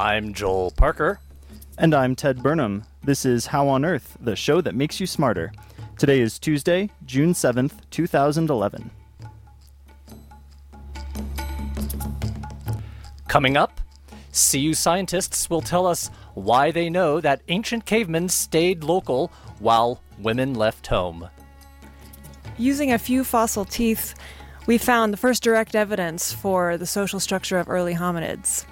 I'm Joel Parker. And I'm Ted Burnham. This is How on Earth, the show that makes you smarter. Today is Tuesday, June 7th, 2011. Coming up, CU scientists will tell us why they know that ancient cavemen stayed local while women left home. Using a few fossil teeth, we found the first direct evidence for the social structure of early hominids.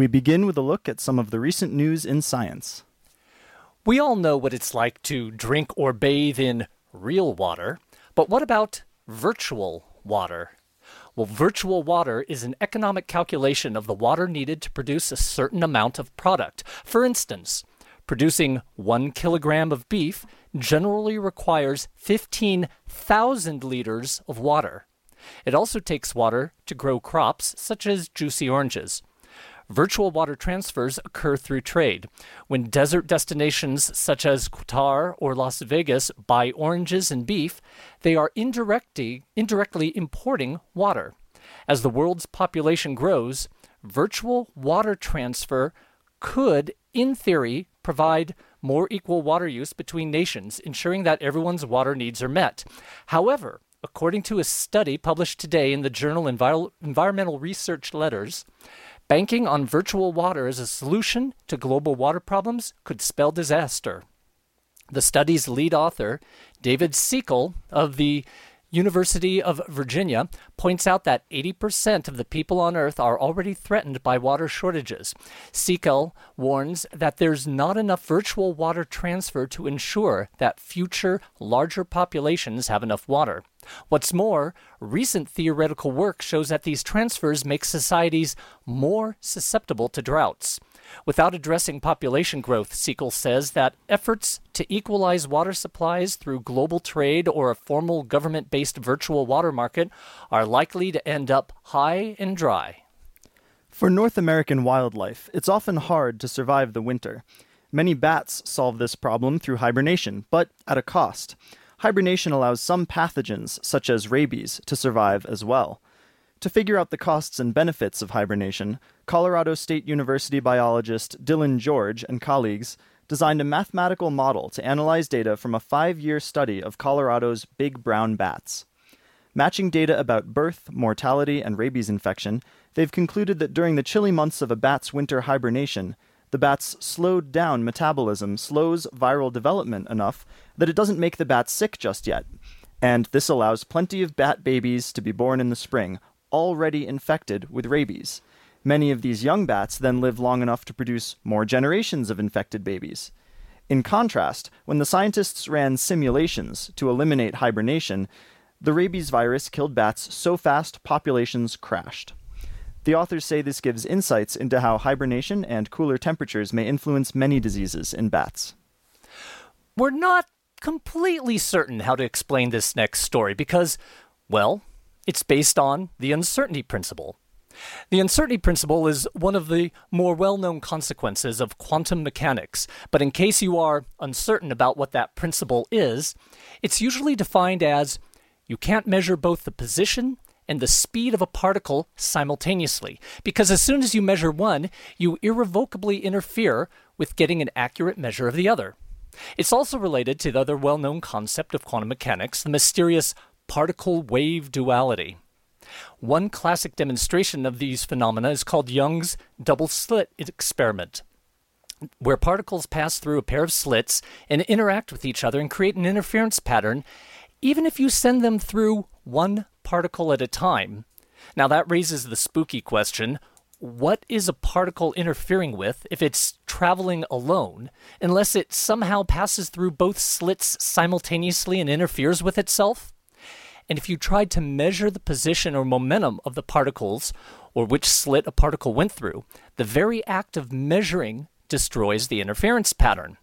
We begin with a look at some of the recent news in science. We all know what it's like to drink or bathe in real water, but what about virtual water? Well, virtual water is an economic calculation of the water needed to produce a certain amount of product. For instance, producing one kilogram of beef generally requires 15,000 liters of water. It also takes water to grow crops such as juicy oranges. Virtual water transfers occur through trade. When desert destinations such as Qatar or Las Vegas buy oranges and beef, they are indirectly, indirectly importing water. As the world's population grows, virtual water transfer could, in theory, provide more equal water use between nations, ensuring that everyone's water needs are met. However, according to a study published today in the journal Envir- Environmental Research Letters, Banking on virtual water as a solution to global water problems could spell disaster. The study's lead author, David Seekell of the University of Virginia points out that 80% of the people on Earth are already threatened by water shortages. Seekell warns that there's not enough virtual water transfer to ensure that future larger populations have enough water. What's more, recent theoretical work shows that these transfers make societies more susceptible to droughts. Without addressing population growth, Seekell says that efforts to equalize water supplies through global trade or a formal government based virtual water market are likely to end up high and dry. For North American wildlife, it's often hard to survive the winter. Many bats solve this problem through hibernation, but at a cost. Hibernation allows some pathogens, such as rabies, to survive as well. To figure out the costs and benefits of hibernation, Colorado State University biologist Dylan George and colleagues designed a mathematical model to analyze data from a five year study of Colorado's big brown bats. Matching data about birth, mortality, and rabies infection, they've concluded that during the chilly months of a bat's winter hibernation, the bat's slowed down metabolism slows viral development enough that it doesn't make the bat sick just yet. And this allows plenty of bat babies to be born in the spring, already infected with rabies. Many of these young bats then live long enough to produce more generations of infected babies. In contrast, when the scientists ran simulations to eliminate hibernation, the rabies virus killed bats so fast populations crashed. The authors say this gives insights into how hibernation and cooler temperatures may influence many diseases in bats. We're not completely certain how to explain this next story because, well, it's based on the uncertainty principle. The uncertainty principle is one of the more well known consequences of quantum mechanics, but in case you are uncertain about what that principle is, it's usually defined as you can't measure both the position and the speed of a particle simultaneously, because as soon as you measure one, you irrevocably interfere with getting an accurate measure of the other. It's also related to the other well known concept of quantum mechanics, the mysterious particle wave duality. One classic demonstration of these phenomena is called Young's double slit experiment, where particles pass through a pair of slits and interact with each other and create an interference pattern, even if you send them through one particle at a time. Now, that raises the spooky question what is a particle interfering with if it's traveling alone, unless it somehow passes through both slits simultaneously and interferes with itself? And if you tried to measure the position or momentum of the particles, or which slit a particle went through, the very act of measuring destroys the interference pattern.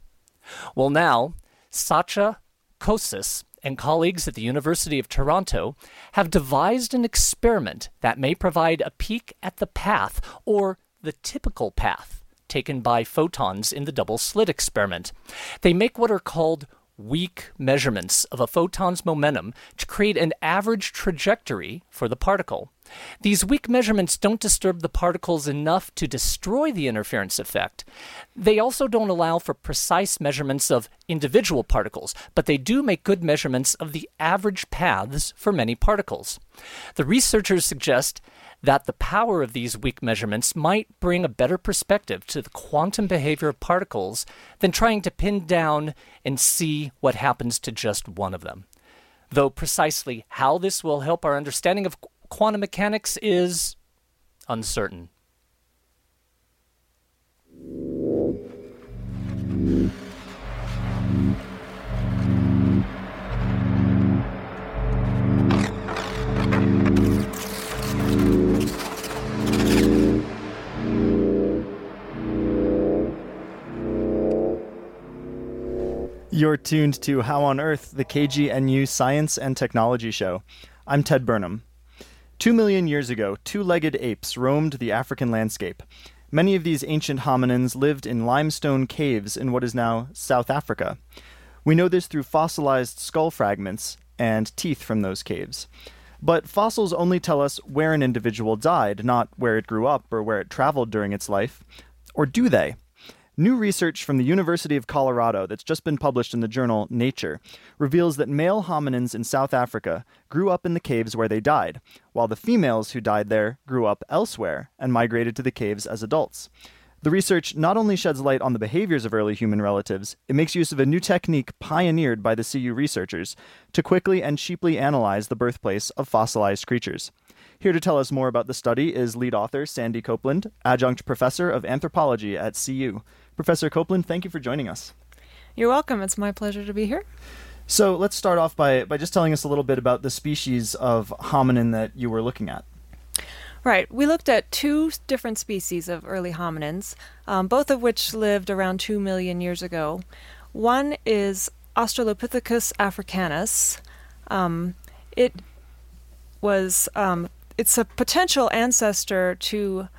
Well, now, Sacha Kocsis and colleagues at the University of Toronto have devised an experiment that may provide a peek at the path, or the typical path, taken by photons in the double slit experiment. They make what are called weak measurements of a photon's momentum to create an average trajectory for the particle. These weak measurements don't disturb the particles enough to destroy the interference effect. They also don't allow for precise measurements of individual particles, but they do make good measurements of the average paths for many particles. The researchers suggest that the power of these weak measurements might bring a better perspective to the quantum behavior of particles than trying to pin down and see what happens to just one of them. Though precisely how this will help our understanding of quantum mechanics is uncertain. You're tuned to How on Earth, the KGNU Science and Technology Show. I'm Ted Burnham. Two million years ago, two legged apes roamed the African landscape. Many of these ancient hominins lived in limestone caves in what is now South Africa. We know this through fossilized skull fragments and teeth from those caves. But fossils only tell us where an individual died, not where it grew up or where it traveled during its life. Or do they? New research from the University of Colorado that's just been published in the journal Nature reveals that male hominins in South Africa grew up in the caves where they died, while the females who died there grew up elsewhere and migrated to the caves as adults. The research not only sheds light on the behaviors of early human relatives, it makes use of a new technique pioneered by the CU researchers to quickly and cheaply analyze the birthplace of fossilized creatures. Here to tell us more about the study is lead author Sandi Copeland, adjunct professor of anthropology at CU. Professor Copeland, thank you for joining us. You're welcome. It's my pleasure to be here. So let's start off by, by just telling us a little bit about the species of hominin that you were looking at. Right. We looked at two different species of early hominins, um, both of which lived around 2 million years ago. One is Australopithecus africanus. Um, it was um, it's a potential ancestor to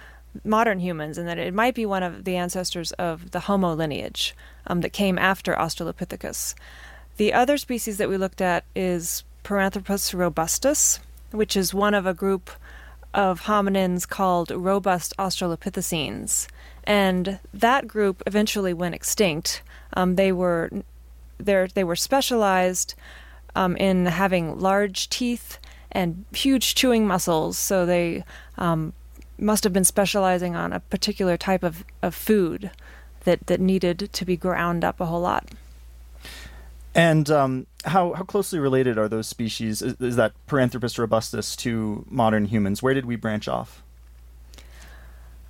modern humans, and that it might be one of the ancestors of the Homo lineage um, that came after Australopithecus. The other species that we looked at is Paranthropus robustus, which is one of a group of hominins called robust Australopithecines. And that group eventually went extinct. Um, they were they were specialized um, in having large teeth and huge chewing muscles, so they um, must have been specializing on a particular type of, of food that, that needed to be ground up a whole lot. And um, how, how closely related are those species? Is, is, that Paranthropus robustus to modern humans? Where did we branch off?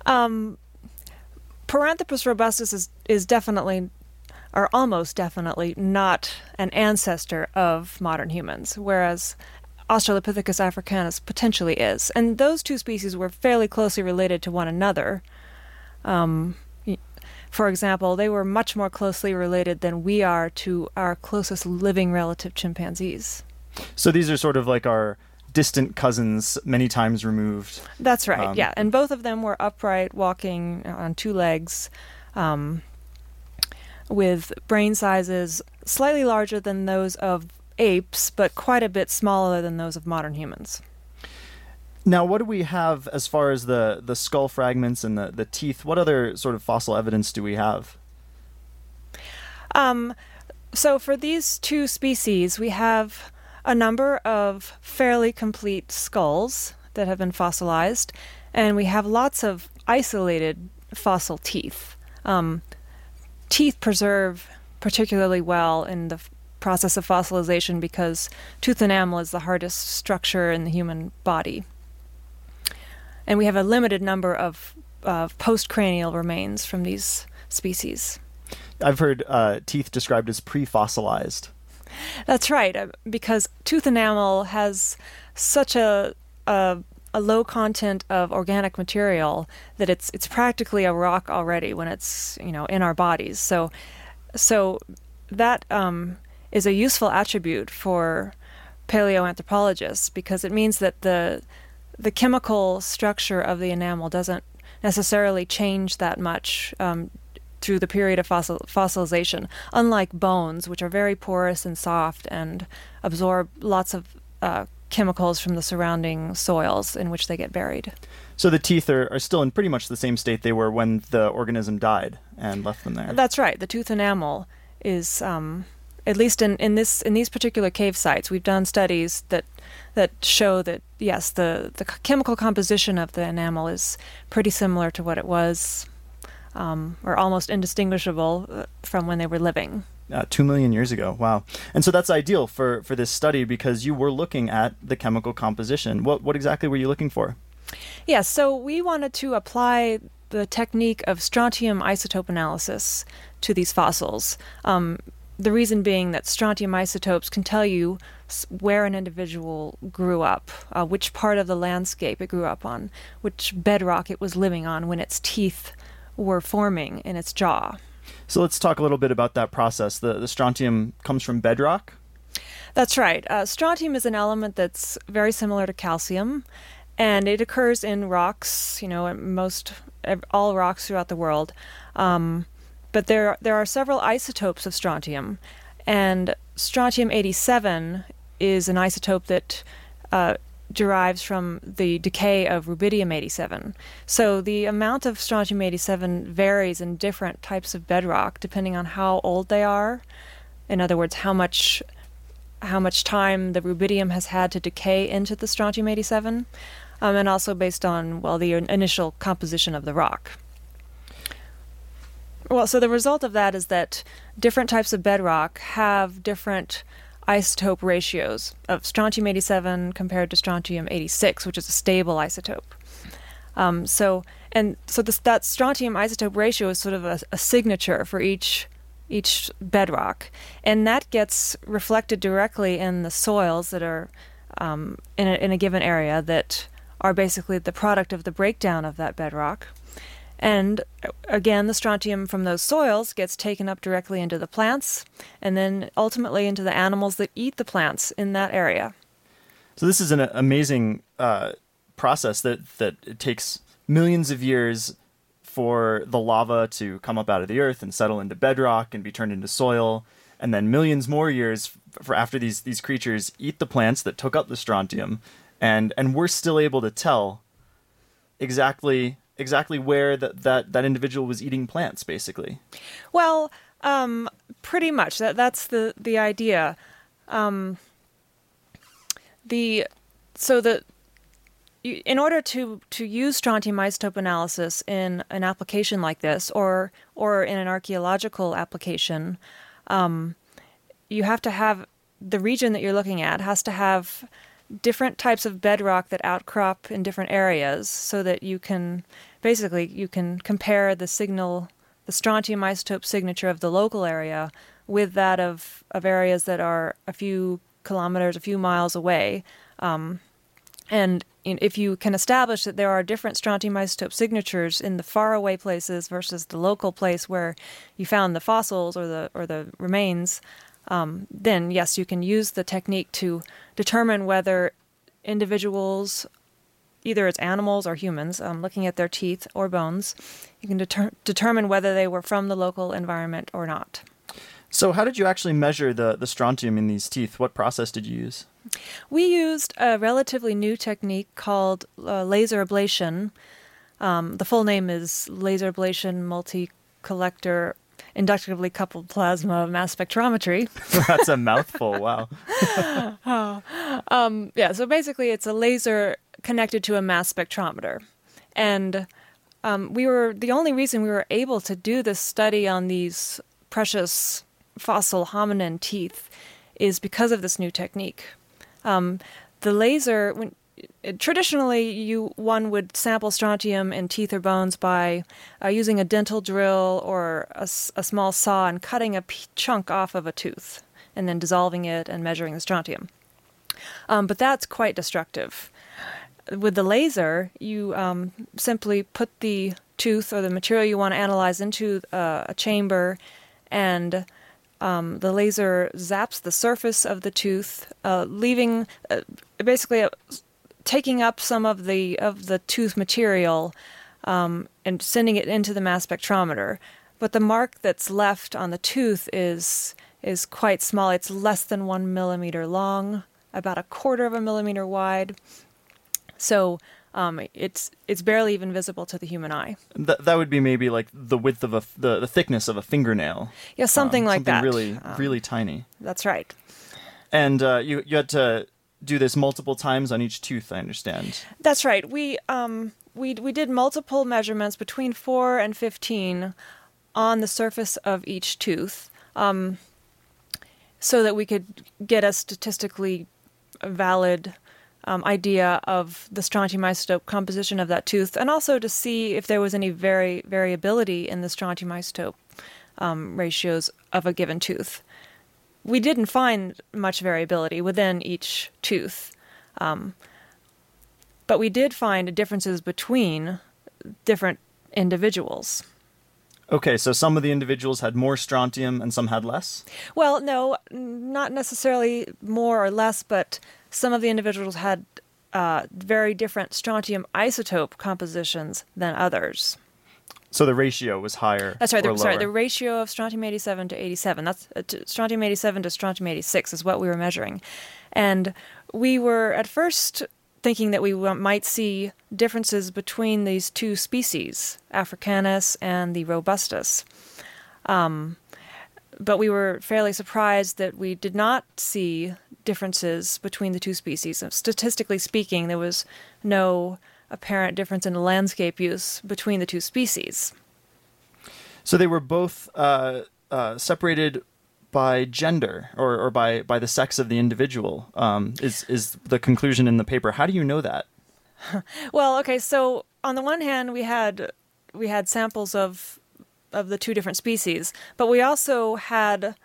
Um, Paranthropus robustus is, is definitely, or almost definitely, not an ancestor of modern humans, whereas Australopithecus africanus potentially is. And those two species were fairly closely related to one another. Um, for example, they were much more closely related than we are to our closest living relative chimpanzees. So these are sort of like our distant cousins, many times removed. That's right, um, yeah. And both of them were upright, walking on two legs, um, with brain sizes slightly larger than those of apes, but quite a bit smaller than those of modern humans. Now, what do we have as far as the, the skull fragments and the, the teeth? What other sort of fossil evidence do we have? Um, so, for these two species, we have a number of fairly complete skulls that have been fossilized, and we have lots of isolated fossil teeth. Um, teeth preserve particularly well in the process of fossilization because tooth enamel is the hardest structure in the human body. And we have a limited number of uh, postcranial remains from these species. I've heard uh, teeth described as pre fossilized. That's right, uh, because tooth enamel has such a, a, a low content of organic material that it's it's practically a rock already when it's you know in our bodies. So so that um, is a useful attribute for paleoanthropologists because it means that the the chemical structure of the enamel doesn't necessarily change that much um, through the period of fossil, fossilization, unlike bones, which are very porous and soft and absorb lots of uh, chemicals from the surrounding soils in which they get buried. So the teeth are, are still in pretty much the same state they were when the organism died and left them there. That's right. The tooth enamel is, um, at least in, in this in these particular cave sites, we've done studies that that show that yes, the the chemical composition of the enamel is pretty similar to what it was, um, or almost indistinguishable uh, from when they were living. Uh, two million years ago. Wow. And so that's ideal for, for this study because you were looking at the chemical composition. What, what exactly were you looking for? Yeah, so we wanted to apply the technique of strontium isotope analysis to these fossils. Um, the reason being that strontium isotopes can tell you where an individual grew up, uh, which part of the landscape it grew up on, which bedrock it was living on when its teeth were forming in its jaw. So let's talk a little bit about that process. The, the strontium comes from bedrock? That's right. Uh, strontium is an element that's very similar to calcium, and it occurs in rocks, you know, most all rocks throughout the world. Um, but there there are several isotopes of strontium, and strontium 87 is an isotope that uh, derives from the decay of rubidium 87. So the amount of strontium 87 varies in different types of bedrock depending on how old they are. In other words, how much how much time the rubidium has had to decay into the strontium 87, um, and also based on well the initial composition of the rock. Well, so the result of that is that different types of bedrock have different isotope ratios of strontium 87 compared to strontium 86, which is a stable isotope. Um, so and so this, that strontium isotope ratio is sort of a, a, signature for each each bedrock, and that gets reflected directly in the soils that are um, in, a, in a given area that are basically the product of the breakdown of that bedrock. And again, the strontium from those soils gets taken up directly into the plants and then ultimately into the animals that eat the plants in that area. So this is an amazing uh, process that that it takes millions of years for the lava to come up out of the earth and settle into bedrock and be turned into soil, and then millions more years for after these these creatures eat the plants that took up the strontium, and and we're still able to tell exactly exactly where that that, that individual was eating plants, basically. Well, um, pretty much. That that's the the idea. Um, the so the in order to, to use strontium isotope analysis in an application like this, or or in an archaeological application, um, you have to have the region that you're looking at has to have different types of bedrock that outcrop in different areas, so that you can basically you can compare the signal, the strontium isotope signature of the local area with that of, of areas that are a few kilometers, a few miles away. Um, and if you can establish that there are different strontium isotope signatures in the faraway places versus the local place where you found the fossils or the or the remains, um, then yes, you can use the technique to determine whether individuals either as animals or humans, um, looking at their teeth or bones, you can deter- determine whether they were from the local environment or not. So, how did you actually measure the, the strontium in these teeth? What process did you use? We used a relatively new technique called uh, laser ablation. Um, the full name is laser ablation multi collector inductively coupled plasma mass spectrometry. That's a mouthful. Wow. um, yeah. So basically, it's a laser connected to a mass spectrometer. And um, we were the only reason we were able to do this study on these precious fossil hominin teeth is because of this new technique. Um, the laser, when, traditionally, you one would sample strontium in teeth or bones by uh, using a dental drill or a, a small saw and cutting a p- chunk off of a tooth, and then dissolving it and measuring the strontium. Um, but that's quite destructive with the laser, you um, simply put the tooth or the material you want to analyze into uh, a chamber and Um, the laser zaps the surface of the tooth, uh, leaving uh, basically uh, taking up some of the of the tooth material um, and sending it into the mass spectrometer. But the mark that's left on the tooth is is quite small. It's less than one millimeter long, about a quarter of a millimeter wide. So um, it's it's barely even visible to the human eye. That that would be maybe like the width of a the, the thickness of a fingernail. Yeah, something Um, like something that. Really, Um, really tiny. That's right. And uh, you you had to do this multiple times on each tooth. I understand. That's right. We um we we did multiple measurements between four and fifteen on the surface of each tooth, um, so that we could get a statistically valid um, idea of the strontium isotope composition of that tooth, and also to see if there was any vari- variability in the strontium isotope um, ratios of a given tooth. We didn't find much variability within each tooth. Um, but we did find differences between different individuals. Okay, so some of the individuals had more strontium and some had less. Well, no, not necessarily more or less, but some of the individuals had uh, very different strontium isotope compositions than others. So the ratio was higher. That's right. The, sorry, the ratio of strontium 87 to 87. That's uh, to strontium 87 to strontium 86 is what we were measuring, and we were at first thinking that we w- might see differences between these two species, Africanus and the robustus. Um, but we were fairly surprised that we did not see differences between the two species. Statistically speaking, there was no apparent difference in landscape use between the two species. So they were both uh, uh, separated by gender or, or by, by the sex of the individual. Um, is is the conclusion in the paper? How do you know that? Well, okay, so on the one hand, we had we had samples of of the two different species, but we also had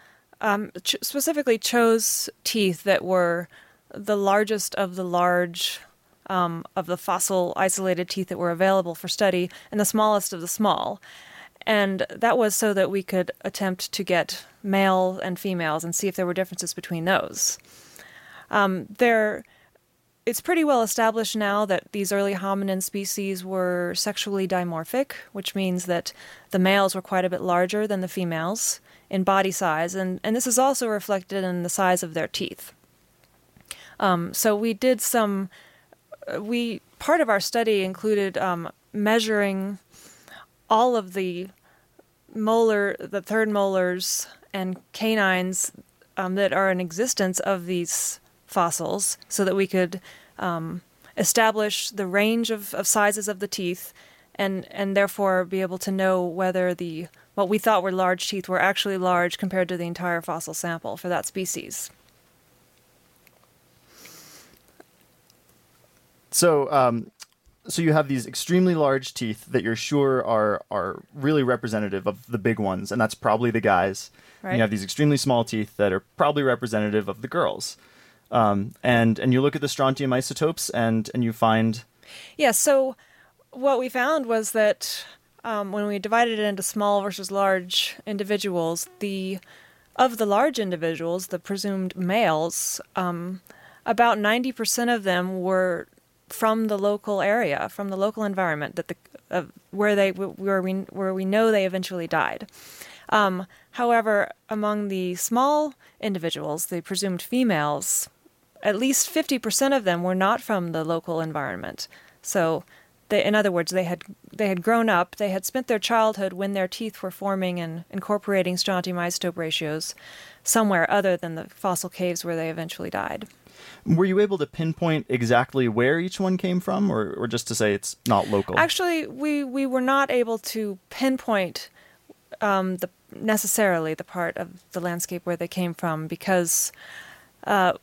um, ch- specifically chose teeth that were the largest of the large um, of the fossil isolated teeth that were available for study, and the smallest of the small. And that was so that we could attempt to get male and females and see if there were differences between those. Um, there it's pretty well established now that these early hominin species were sexually dimorphic, which means that the males were quite a bit larger than the females in body size, and, and this is also reflected in the size of their teeth. Um, so we did some, uh, we part of our study included um, measuring all of the molar, the third molars and canines um, that are in existence of these fossils so that we could um, establish the range of, of sizes of the teeth and and therefore be able to know whether the what we thought were large teeth were actually large compared to the entire fossil sample for that species. So, um, so you have these extremely large teeth that you're sure are are really representative of the big ones, and that's probably the guys. And you have these extremely small teeth that are probably representative of the girls. Um, and and you look at the strontium isotopes, and and you find Yeah, so what we found was that um, when we divided it into small versus large individuals, the of the large individuals, the presumed males, um, about ninety percent of them were from the local area, from the local environment that the where they where we where we know they eventually died. Um, however, among the small individuals, the presumed females, at least 50% of them were not from the local environment. So, they, in other words, they had they had grown up, they had spent their childhood when their teeth were forming and incorporating strontium isotope ratios somewhere other than the fossil caves where they eventually died. were you able to pinpoint exactly where each one came from, or or just to say it's not local? Actually, we, we were not able to pinpoint um, the necessarily the part of the landscape where they came from because uh,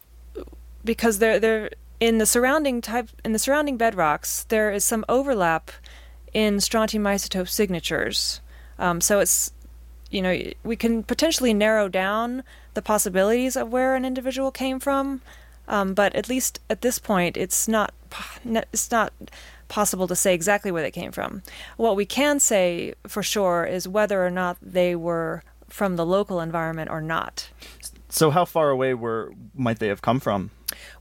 because they're they're in the surrounding type in the surrounding bedrocks there is some overlap in strontium isotope signatures. Um, so it's you know we can potentially narrow down the possibilities of where an individual came from, um, but at least at this point it's not it's not possible to say exactly where they came from. What we can say for sure is whether or not they were from the local environment or not. So how far away were might they have come from?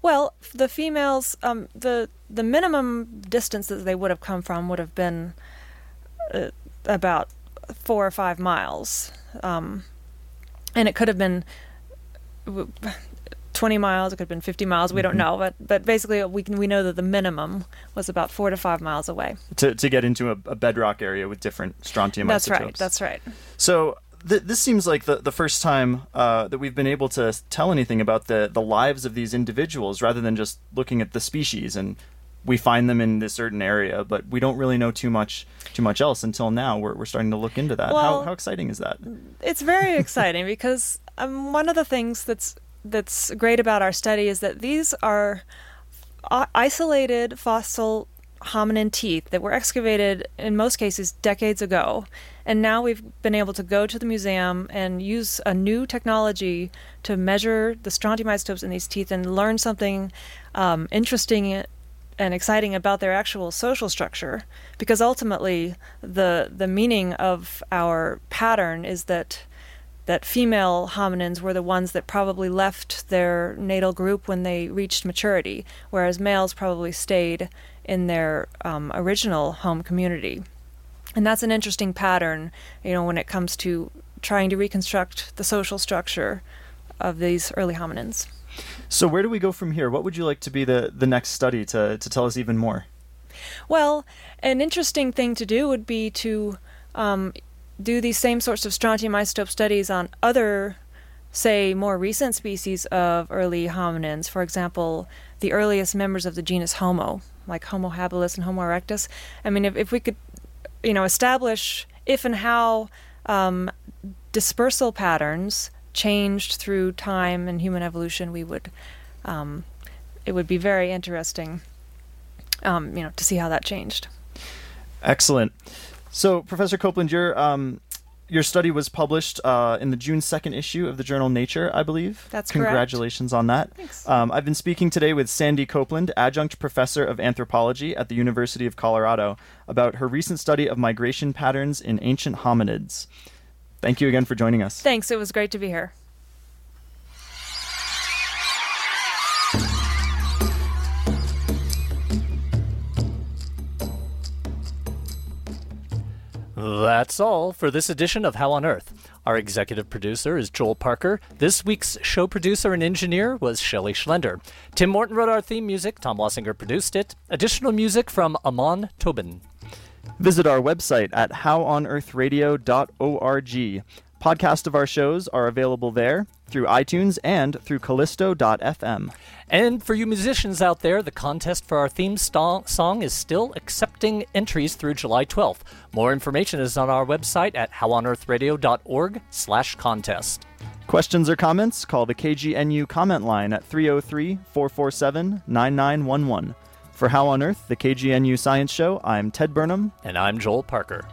Well, the females, um, the the minimum distance that they would have come from would have been uh, about four or five miles, um, and it could have been twenty miles. It could have been fifty miles. We don't know, but but basically we can, we know that the minimum was about four to five miles away. To, to get into a, a bedrock area with different strontium That's isotopes. right. That's right. So th- this seems like the, the first time uh, that we've been able to tell anything about the, the lives of these individuals rather than just looking at the species and we find them in this certain area, but we don't really know too much too much else until now. We're, we're starting to look into that. how, Well- how exciting is that? it's very exciting because um, one of the things that's that's great about our study is that these are uh, isolated fossil hominin teeth that were excavated in most cases decades ago and now we've been able to go to the museum and use a new technology to measure the strontium isotopes in these teeth and learn something um, interesting and exciting about their actual social structure because ultimately the the meaning of our pattern is that that female hominins were the ones that probably left their natal group when they reached maturity, whereas males probably stayed in their um, original home community. And that's an interesting pattern, you know, when it comes to trying to reconstruct the social structure of these early hominins. So where do we go from here? What would you like to be the, the next study to, to tell us even more? Well, an interesting thing to do would be to um, do these same sorts of strontium isotope studies on other, say, more recent species of early hominins. For example, the earliest members of the genus Homo, like Homo habilis and Homo erectus. I mean, if, if we could, you know, establish if and how um, dispersal patterns changed through time and human evolution, we would, um, it would be very interesting, um, you know, to see how that changed. Excellent. So, Professor Copeland, your um, your study was published uh, in the June second issue of the journal Nature, I believe. That's correct. Congratulations on that. Thanks. Um, I've been speaking today with Sandi Copeland, adjunct professor of anthropology at the University of Colorado, about her recent study of migration patterns in ancient hominids. Thank you again for joining us. Thanks. It was great to be here. That's all for this edition of How on Earth. Our executive producer is Joel Parker. This week's show producer and engineer was Shelley Schlender. Tim Morton wrote our theme music. Tom Wassinger produced it. Additional music from Amon Tobin. Visit our website at howonearthradio.org. Podcasts of our shows are available there through iTunes and through Callisto.fm. And for you musicians out there, the contest for our theme sto- song is still accepting entries through July 12th. More information is on our website at howonearthradio.org slash contest. Questions or comments? Call the KGNU comment line at 303 447 9911. For How on Earth, the KGNU Science Show, I'm Ted Burnham. And I'm Joel Parker.